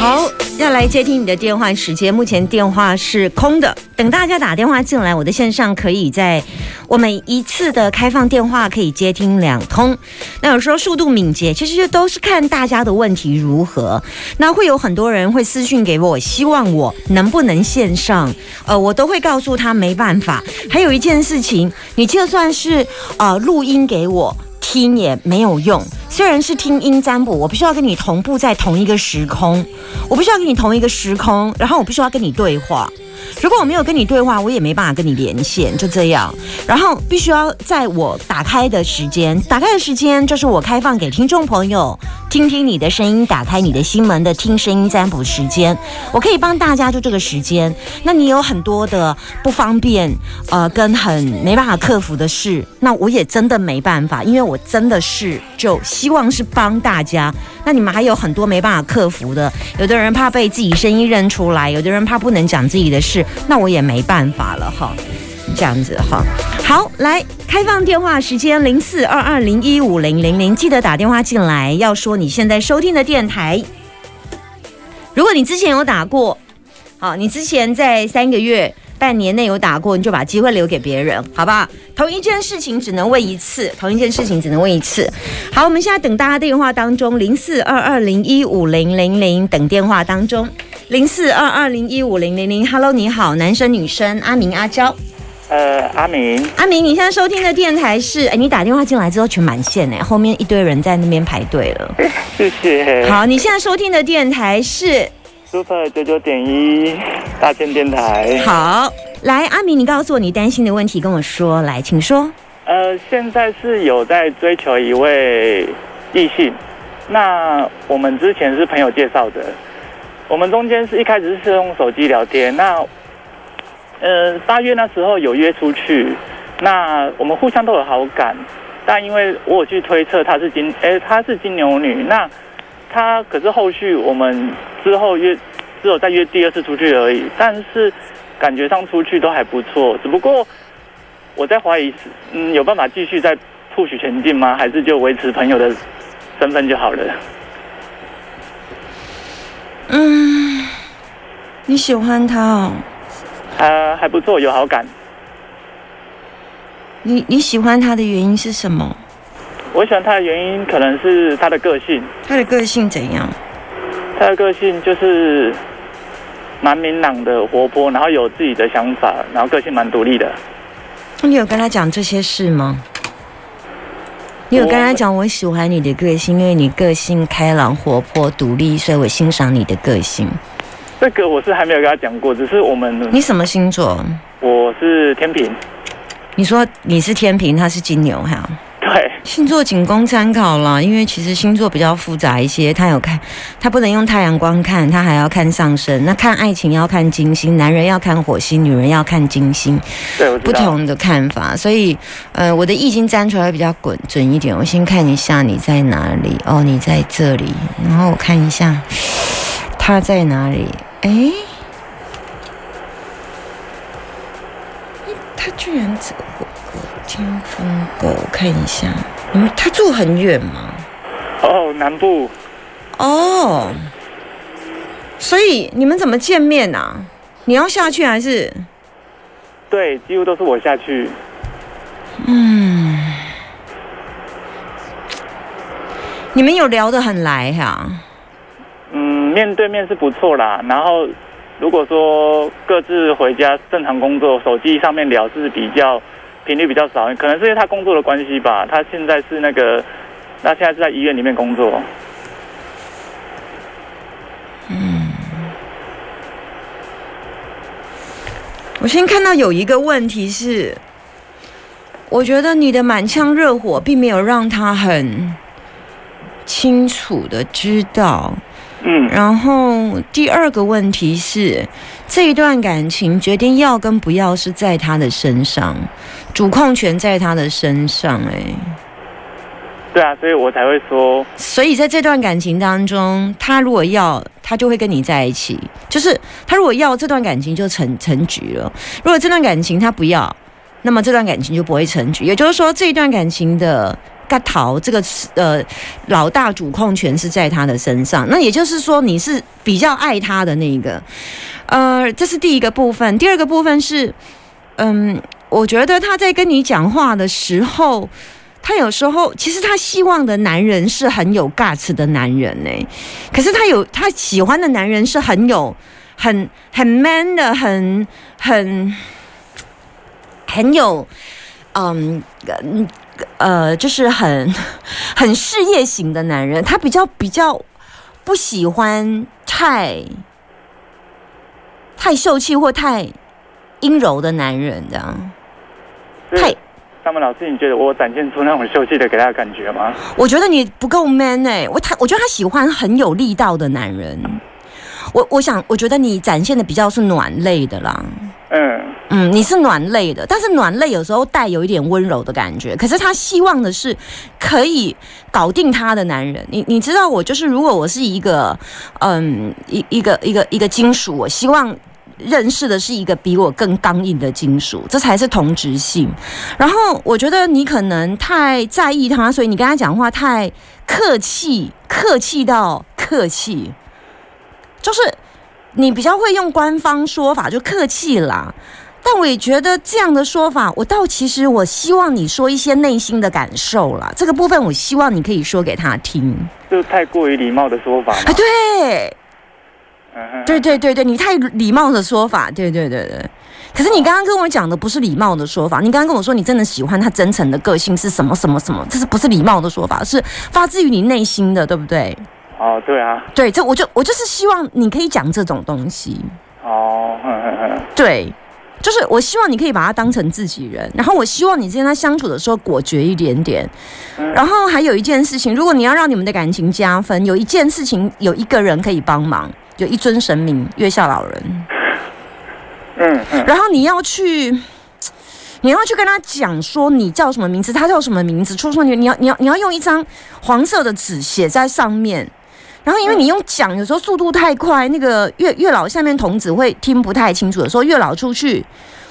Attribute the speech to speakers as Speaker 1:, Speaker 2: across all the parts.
Speaker 1: 好，要来接听你的电话时间，目前电话是空的，等大家打电话进来，我的线上可以在我每一次的开放电话可以接听两通。那有时候速度敏捷，其实都是看大家的问题如何。那会有很多人会私讯给我，希望我能不能线上，呃，我都会告诉他没办法。还有一件事情，你就算是呃录音给我。听也没有用，虽然是听音占卜，我必须要跟你同步在同一个时空，我必须要跟你同一个时空，然后我必须要跟你对话。如果我没有跟你对话，我也没办法跟你连线，就这样。然后必须要在我打开的时间，打开的时间就是我开放给听众朋友听听你的声音，打开你的心门的听声音占卜时间。我可以帮大家就这个时间。那你有很多的不方便，呃，跟很没办法克服的事，那我也真的没办法，因为我真的是就希望是帮大家。那你们还有很多没办法克服的，有的人怕被自己声音认出来，有的人怕不能讲自己的事，那我也没办法了哈。这样子哈，好，来开放电话时间零四二二零一五零零零，记得打电话进来，要说你现在收听的电台。如果你之前有打过，好，你之前在三个月。半年内有打过，你就把机会留给别人，好不好？同一件事情只能问一次，同一件事情只能问一次。好，我们现在等大家电话当中，零四二二零一五零零零等电话当中，零四二二零一五零零零，Hello，你好，男生女生，阿明阿娇，
Speaker 2: 呃，阿明，
Speaker 1: 阿明，你现在收听的电台是？哎，你打电话进来之后全满线哎，后面一堆人在那边排队了，
Speaker 2: 谢谢。
Speaker 1: 好，你现在收听的电台是
Speaker 2: ？Super 九九点一大千电台，
Speaker 1: 好，来阿明，你告诉我你担心的问题，跟我说，来，请说。
Speaker 2: 呃，现在是有在追求一位异性，那我们之前是朋友介绍的，我们中间是一开始是用手机聊天，那呃八月那时候有约出去，那我们互相都有好感，但因为我有去推测她是金，哎，她是金牛女，那。他可是后续我们之后约，只有再约第二次出去而已，但是感觉上出去都还不错。只不过我在怀疑，嗯，有办法继续再促取前进吗？还是就维持朋友的身份就好了？
Speaker 1: 嗯，你喜欢他哦？
Speaker 2: 呃还不错，有好感。
Speaker 1: 你你喜欢他的原因是什么？
Speaker 2: 我喜欢他的原因可能是他的个性。
Speaker 1: 他的个性怎样？
Speaker 2: 他的个性就是蛮明朗的、活泼，然后有自己的想法，然后个性蛮独立的。
Speaker 1: 你有跟他讲这些事吗？你有跟他讲我喜欢你的个性，因为你个性开朗、活泼、独立，所以我欣赏你的个性。
Speaker 2: 这个我是还没有跟他讲过，只是我们。
Speaker 1: 你什么星座？
Speaker 2: 我是天平。
Speaker 1: 你说你是天平，他是金牛，哈。
Speaker 2: 对，
Speaker 1: 星座仅供参考了，因为其实星座比较复杂一些。他有看，他不能用太阳光看，他还要看上升。那看爱情要看金星，男人要看火星，女人要看金星。
Speaker 2: 对，
Speaker 1: 不同的看法。所以，呃，我的易经占出来比较准准一点。我先看一下你在哪里。哦，你在这里。然后我看一下他在哪里。哎，他居然走。天风狗，我看一下，你们他住很远吗？
Speaker 2: 哦，南部。
Speaker 1: 哦，所以你们怎么见面啊？你要下去还是？
Speaker 2: 对，几乎都是我下去。
Speaker 1: 嗯，你们有聊得很来哈？
Speaker 2: 嗯，面对面是不错啦。然后如果说各自回家正常工作，手机上面聊是比较。频率比较少，可能是因为他工作的关系吧。他现在是那个，那现在是在医院里面工作。
Speaker 1: 嗯，我先看到有一个问题是，我觉得你的满腔热火并没有让他很清楚的知道。
Speaker 2: 嗯，
Speaker 1: 然后第二个问题是，这一段感情决定要跟不要是在他的身上，主控权在他的身上。哎，
Speaker 2: 对啊，所以我才会说，
Speaker 1: 所以在这段感情当中，他如果要，他就会跟你在一起。就是他如果要这段感情就成成局了，如果这段感情他不要，那么这段感情就不会成局。也就是说，这一段感情的嘎桃这个呃老大主控权是在他的身上。那也就是说，你是比较爱他的那一个。呃，这是第一个部分。第二个部分是，嗯，我觉得他在跟你讲话的时候。他有时候其实他希望的男人是很有 guts 的男人呢，可是他有他喜欢的男人是很有很很 man 的，很很很有嗯呃就是很很事业型的男人。他比较比较不喜欢太太秀气或太阴柔的男人，这样太。
Speaker 2: 那么老师，你觉得我展现出那种秀气的给他的感觉吗？
Speaker 1: 我觉得你不够 man 哎，我他我觉得他喜欢很有力道的男人。我我想，我觉得你展现的比较是暖类的啦。嗯，你是暖类的，但是暖类有时候带有一点温柔的感觉。可是他希望的是可以搞定他的男人。你你知道，我就是如果我是一个嗯一一个一个一个金属，我希望。认识的是一个比我更刚硬的金属，这才是同质性。然后我觉得你可能太在意他，所以你跟他讲话太客气，客气到客气，就是你比较会用官方说法就客气啦。但我也觉得这样的说法，我倒其实我希望你说一些内心的感受啦。这个部分我希望你可以说给他听，
Speaker 2: 就太过于礼貌的说法
Speaker 1: 啊，对。对对对对，你太礼貌的说法，对对对对。可是你刚刚跟我讲的不是礼貌的说法，你刚刚跟我说你真的喜欢他真诚的个性是什么什么什么，这是不是礼貌的说法？是发自于你内心的，对不对？
Speaker 2: 哦，对啊。
Speaker 1: 对，这我就我就是希望你可以讲这种东西。哦，对，就是我希望你可以把他当成自己人，然后我希望你跟他相处的时候果决一点点。然后还有一件事情，如果你要让你们的感情加分，有一件事情有一个人可以帮忙。有一尊神明，月下老人。嗯嗯。然后你要去，你要去跟他讲说你叫什么名字，他叫什么名字，出生年，你要你要你要用一张黄色的纸写在上面。然后因为你用讲，有时候速度太快，那个月月老下面童子会听不太清楚的时候，月老出去。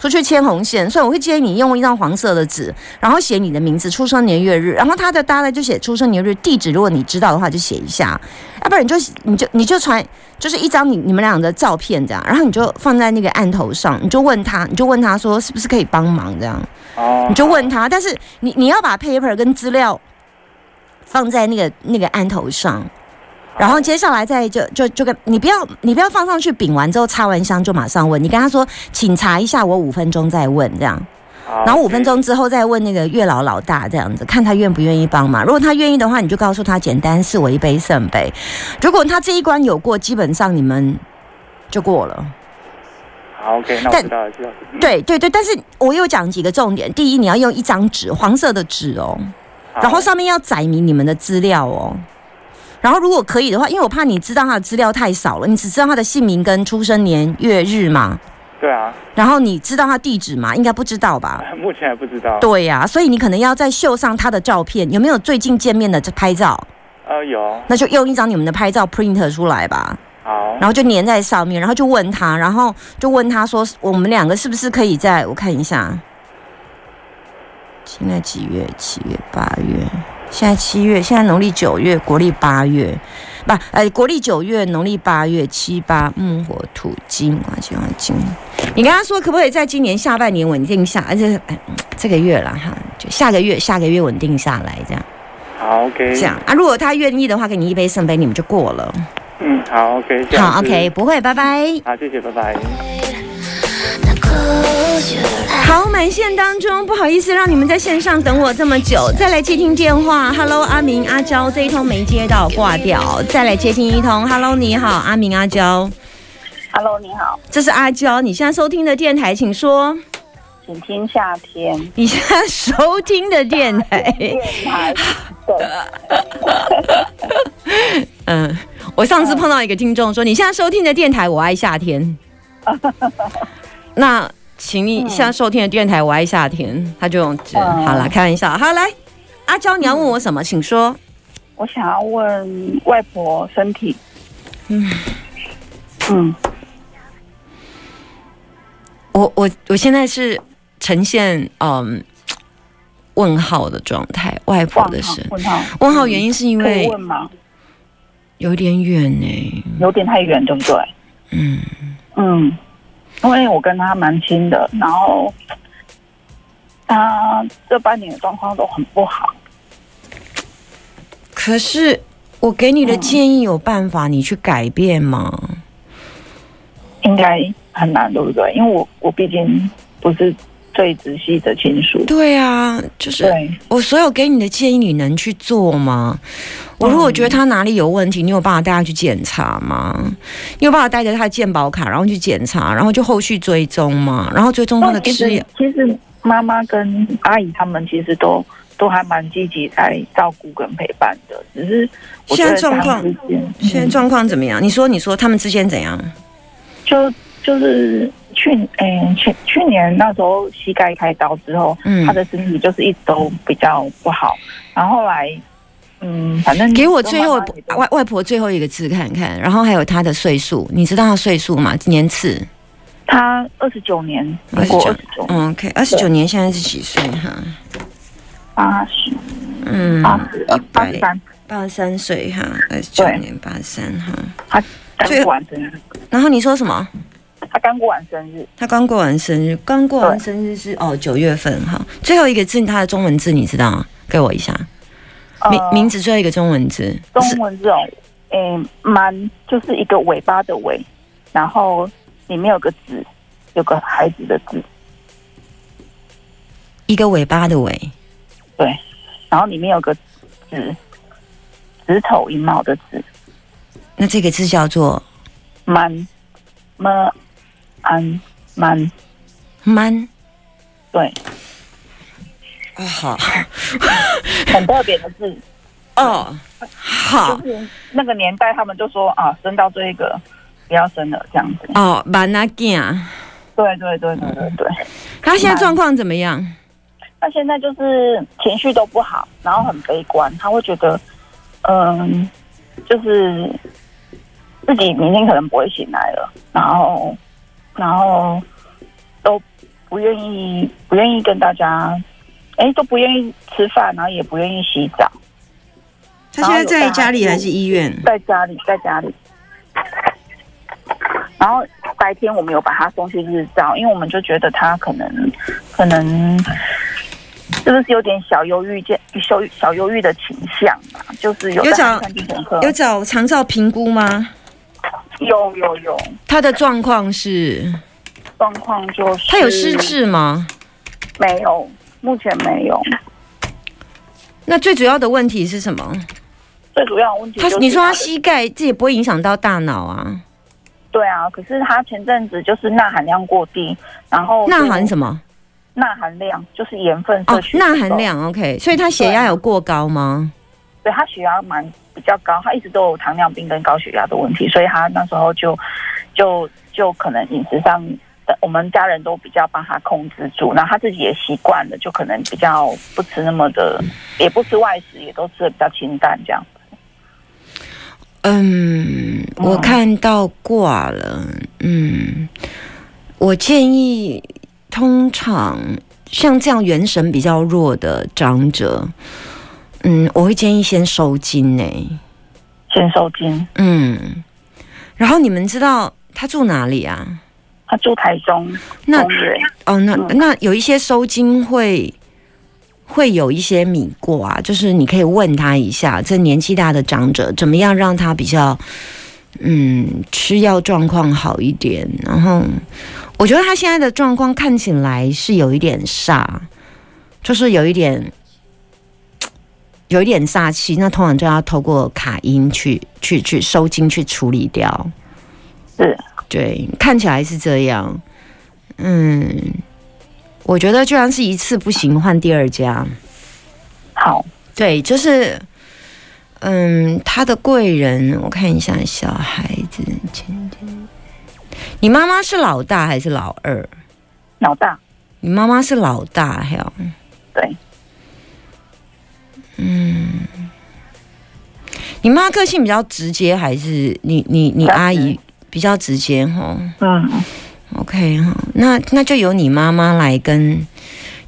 Speaker 1: 出去牵红线，所以我会建议你用一张黄色的纸，然后写你的名字、出生年月日，然后他的大概就写出生年月日、地址，如果你知道的话就写一下，要不然你就你就你就传就是一张你你们俩的照片这样，然后你就放在那个案头上，你就问他，你就问他说是不是可以帮忙这样，哦，你就问他，但是你你要把 paper 跟资料放在那个那个案头上。然后接下来再就就就跟你不要你不要放上去饼完之后插完香就马上问你跟他说请查一下我五分钟再问这样，然后五分钟之后再问那个月老老大这样子看他愿不愿意帮忙，如果他愿意的话你就告诉他简单是我一杯圣杯，如果他这一关有过基本上你们就过了。
Speaker 2: 好 OK，那我知道了，知道。
Speaker 1: 对对对，但是我有讲几个重点，第一你要用一张纸黄色的纸哦，然后上面要载明你们的资料哦。然后，如果可以的话，因为我怕你知道他的资料太少了，你只知道他的姓名跟出生年月日嘛。
Speaker 2: 对啊。
Speaker 1: 然后你知道他地址吗？应该不知道吧？
Speaker 2: 目前还不知道。
Speaker 1: 对呀，所以你可能要再秀上他的照片，有没有最近见面的拍照？
Speaker 2: 呃，有。
Speaker 1: 那就用一张你们的拍照 print 出来吧。
Speaker 2: 好。
Speaker 1: 然后就粘在上面，然后就问他，然后就问他说：“我们两个是不是可以在？我看一下，现在几月？七月、八月。”现在七月，现在农历九月，国历八月，不，呃，国历九月，农历八月，七八木火土金啊，金啊金。你跟他说，可不可以在今年下半年稳定下，而且这个月了哈，就下个月，下个月稳定下来这样。
Speaker 2: 好，OK。
Speaker 1: 这样啊，如果他愿意的话，给你一杯圣杯，你们就过了。
Speaker 2: 嗯，好，OK。
Speaker 1: 好，OK，不会，拜拜。
Speaker 2: 好，谢谢，拜拜。
Speaker 1: 好，满线当中，不好意思让你们在线上等我这么久，再来接听电话。Hello，阿明、阿娇，这一通没接到，挂掉，再来接听一通。Hello，你好，阿明、阿娇。
Speaker 3: Hello，你好，
Speaker 1: 这是阿娇，你现在收听的电台，请说。
Speaker 3: 请听夏天。
Speaker 1: 你现在收听的电台。电台。嗯，我上次碰到一个听众说，你现在收听的电台，我爱夏天。那，请你现在收听的电台，我爱夏天，他就用好了，开玩笑。好来，阿娇，你要问我什么？请说。
Speaker 3: 我想要问外婆身体。嗯嗯，
Speaker 1: 我我我现在是呈现嗯问号的状态，外婆的身。
Speaker 3: 问号。
Speaker 1: 问号原因是因为？有点远呢，
Speaker 3: 有点太远，对不对？嗯嗯，因为我跟他蛮亲的，然后他这半年的状况都很不好。
Speaker 1: 可是我给你的建议有办法你去改变吗？
Speaker 3: 应该很难，对不对？因为我我毕竟不是最仔细的亲属。
Speaker 1: 对啊，就是我所有给你的建议，你能去做吗？我如果觉得他哪里有问题，你有办法带他去检查吗？你有办法带着他的健保卡，然后去检查，然后就后续追踪吗？然后追踪他的吃
Speaker 3: 业。其实妈妈跟阿姨他们其实都。都还蛮积极在照顾跟陪伴的，只是
Speaker 1: 现在状况，现在状况怎么样？你说，你说他们之间怎样？
Speaker 3: 就就是去，嗯，去去年那时候膝盖开刀之后，嗯，他的身体就是一直都比较不好。然后来，嗯，反正
Speaker 1: 给我最后外外婆最后一个字看看，然后还有他的岁数，你知道他岁数吗？年次？
Speaker 3: 他二十九年，二十九，
Speaker 1: 嗯，OK，二十九年，现在是几岁？哈。
Speaker 3: 八十，嗯，八十八十三，
Speaker 1: 八十三岁哈，二十九年八十三哈。
Speaker 3: 他刚过完生日，
Speaker 1: 然后你说什么？
Speaker 3: 他刚过完生日，
Speaker 1: 他刚过完生日，刚过完生日是哦九月份哈。最后一个字，他的中文字你知道吗？给我一下，名名字最后一个中文字，
Speaker 3: 中文字哦，诶，蛮就是一个尾巴的尾，然后里面有个子，有个孩子的字，
Speaker 1: 一个尾巴的尾。
Speaker 3: 对，然后里面有个“子”，子丑寅卯的“子”，
Speaker 1: 那这个字叫做“
Speaker 3: 蛮”，么安蛮
Speaker 1: 蛮，
Speaker 3: 对，
Speaker 1: 啊好，
Speaker 3: 很特别的字。
Speaker 1: 哦，好，
Speaker 3: 就是那个年代他们就说啊，生到这一个不要生了这样子。
Speaker 1: 哦，蛮啊健，
Speaker 3: 对对对对对对，
Speaker 1: 他现在状况怎么样？
Speaker 3: 他现在就是情绪都不好，然后很悲观，他会觉得，嗯，就是自己明天可能不会醒来了，然后，然后都不愿意，不愿意跟大家，哎，都不愿意吃饭，然后也不愿意洗澡。
Speaker 1: 他现在在家里还是医院？
Speaker 3: 在家里，在家里。然后白天我们有把他送去日照，因为我们就觉得他可能，可能。是不是有点小忧郁、见小小忧郁的倾向啊？就是有找
Speaker 1: 有找长照评估吗？
Speaker 3: 有有有。
Speaker 1: 他的状况是？
Speaker 3: 状况就是
Speaker 1: 他有失智吗？
Speaker 3: 没有，目前没有。
Speaker 1: 那最主要的问题是什么？
Speaker 3: 最主要的问题，他
Speaker 1: 你说他膝盖，这也不会影响到大脑啊？
Speaker 3: 对啊，可是他前阵子就是钠含量过低，然后
Speaker 1: 钠含什么？
Speaker 3: 钠含量就是盐分摄取。
Speaker 1: 钠含量 OK，所以他血压有过高吗？
Speaker 3: 对他血压蛮比较高，他一直都有糖尿病跟高血压的问题，所以他那时候就就就可能饮食上，我们家人都比较帮他控制住，然后他自己也习惯了，就可能比较不吃那么的，也不吃外食，也都吃的比较清淡这样子。
Speaker 1: 嗯，我看到挂了。嗯，我建议。通常像这样元神比较弱的长者，嗯，我会建议先收金呢，
Speaker 3: 先收金。
Speaker 1: 嗯，然后你们知道他住哪里啊？
Speaker 3: 他住台中。那
Speaker 1: 哦，那那有一些收金会会有一些米过啊，就是你可以问他一下，这年纪大的长者怎么样让他比较嗯吃药状况好一点，然后。我觉得他现在的状况看起来是有一点煞，就是有一点有一点煞气。那通常就要透过卡音去去去收金去处理掉。
Speaker 3: 是，
Speaker 1: 对，看起来是这样。嗯，我觉得居然是一次不行，换第二家。
Speaker 3: 好，
Speaker 1: 对，就是嗯，他的贵人，我看一下小孩子。你妈妈是老大还是老二？
Speaker 3: 老大。
Speaker 1: 你妈妈是老大，还有
Speaker 3: 对。
Speaker 1: 你妈个性比较直接，还是你你你阿姨比较直接哈
Speaker 3: 嗯
Speaker 1: ，？OK 哈，那那就由你妈妈来跟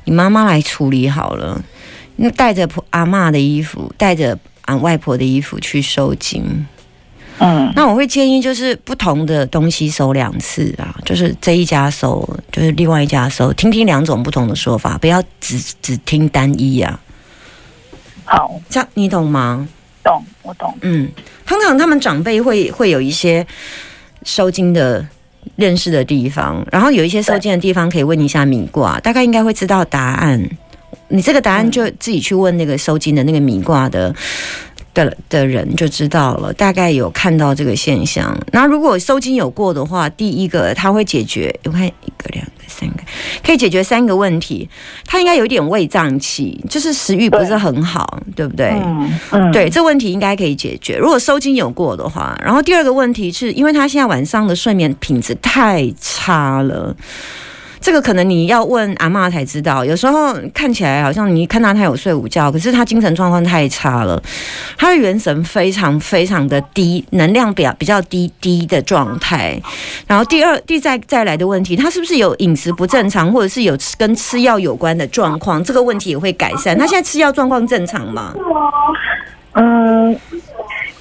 Speaker 1: 你妈妈来处理好了。那带着婆阿妈的衣服，带着俺外婆的衣服去收金。
Speaker 3: 嗯，
Speaker 1: 那我会建议就是不同的东西收两次啊，就是这一家收，就是另外一家收，听听两种不同的说法，不要只只听单一啊。
Speaker 3: 好，
Speaker 1: 这样你懂吗？
Speaker 3: 懂，我懂。
Speaker 1: 嗯，通常他们长辈会会有一些收金的认识的地方，然后有一些收金的地方可以问一下米卦，大概应该会知道答案。你这个答案就自己去问那个收金的那个米卦的。的的人就知道了，大概有看到这个现象。那如果收金有过的话，第一个他会解决，我看一个、两个、三个，可以解决三个问题。他应该有一点胃胀气，就是食欲不是很好，对不对？
Speaker 3: 嗯嗯，
Speaker 1: 对，这问题应该可以解决。如果收金有过的话，然后第二个问题是因为他现在晚上的睡眠品质太差了。这个可能你要问阿嬷才知道，有时候看起来好像你看到他有睡午觉，可是他精神状况太差了，他的元神非常非常的低，能量比较比较低低的状态。然后第二第再再来的问题，他是不是有饮食不正常，或者是有跟吃药有关的状况？这个问题也会改善。他现在吃药状况正常吗？
Speaker 3: 嗯，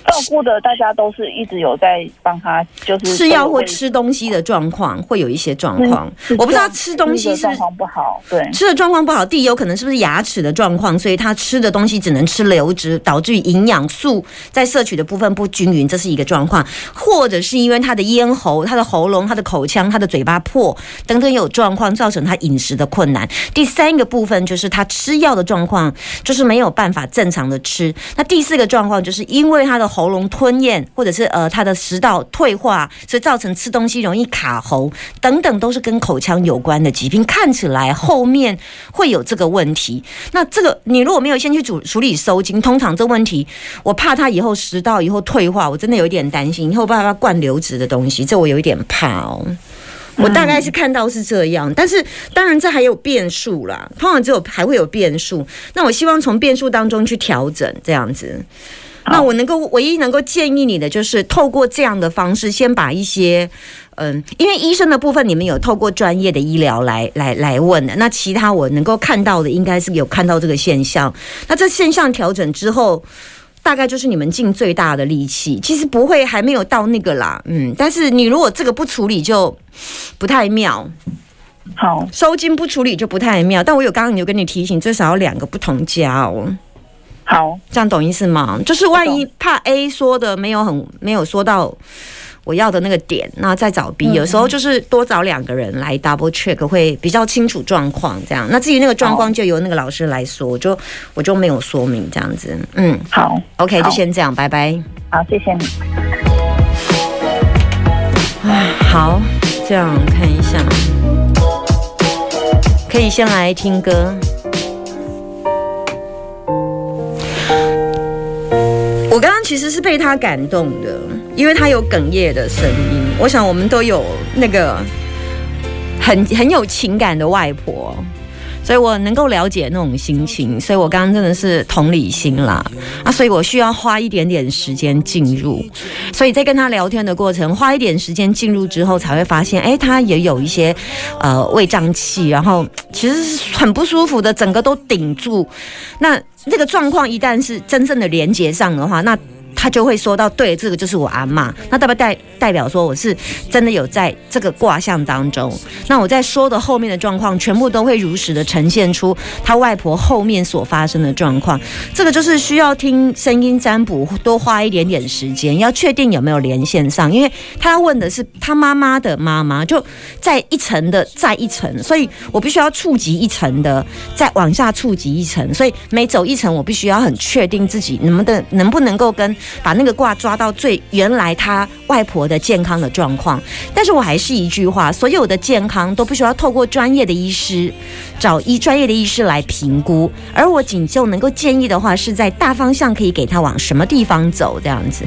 Speaker 3: 照顾的大家都是一直有在帮他，就是
Speaker 1: 吃药或吃东西的状况会有一些状况，我不知道吃东西是
Speaker 3: 状况不好，对，
Speaker 1: 吃的状况不好，第一有可能是不是牙齿的状况，所以他吃的东西只能吃流质，导致于营养素在摄取的部分不均匀，这是一个状况；或者是因为他的咽喉、他的喉咙、他的口腔、他的嘴巴破等等有状况，造成他饮食的困难。第三个部分就是他吃药的状况，就是没有办法正常的吃。那第四个状况就是因为他的喉咙吞咽，或者是呃他的食道退化，所以造成吃东西容易卡喉等等，都是跟口腔有关的疾病。看起来后面会有这个问题。那这个你如果没有先去处处理收精，通常这问题，我怕他以后食道以后退化，我真的有一点担心，以后爸爸灌流质的东西，这我有一点怕哦。我大概是看到是这样，但是当然这还有变数啦，通常只有还会有变数。那我希望从变数当中去调整这样子。那我能够唯一能够建议你的，就是透过这样的方式，先把一些，嗯，因为医生的部分你们有透过专业的医疗来来来问的，那其他我能够看到的，应该是有看到这个现象。那这现象调整之后。大概就是你们尽最大的力气，其实不会还没有到那个啦，嗯，但是你如果这个不处理就不太妙，
Speaker 3: 好，
Speaker 1: 收金不处理就不太妙。但我有刚刚有跟你提醒，最少要两个不同家哦。
Speaker 3: 好，
Speaker 1: 这样懂意思吗？就是万一怕 A 说的没有很没有说到我要的那个点，那再找 B，、有时候就是多找两个人来 double check 会比较清楚状况。这样，那至于那个状况就由那个老师来说，我就我就没有说明这样子。嗯
Speaker 3: 好
Speaker 1: ，，OK，
Speaker 3: 好
Speaker 1: 就先这样，拜拜。
Speaker 3: 好，谢谢你。
Speaker 1: 好，这样看一下，可以先来听歌。其实是被他感动的，因为他有哽咽的声音。我想我们都有那个很很有情感的外婆，所以我能够了解那种心情。所以我刚刚真的是同理心啦啊，所以我需要花一点点时间进入。所以在跟他聊天的过程，花一点时间进入之后，才会发现，哎，他也有一些呃胃胀气，然后其实是很不舒服的，整个都顶住。那这个状况一旦是真正的连接上的话，那他就会说到，对，这个就是我阿嬷。那代不代代表说我是真的有在这个卦象当中？那我在说的后面的状况，全部都会如实的呈现出他外婆后面所发生的状况。这个就是需要听声音占卜，多花一点点时间，要确定有没有连线上，因为他要问的是他妈妈的妈妈，就在一层的再一层，所以我必须要触及一层的，再往下触及一层，所以每走一层，我必须要很确定自己能不能能不能够跟把那个卦抓到最原来他外婆的健康的状况。但是我还是一句话，所有的健康都必须要透过专业的医师找医专业的医师来评估，而我仅就能够建议的话，是在大方向可以给他往什么地方走这样子。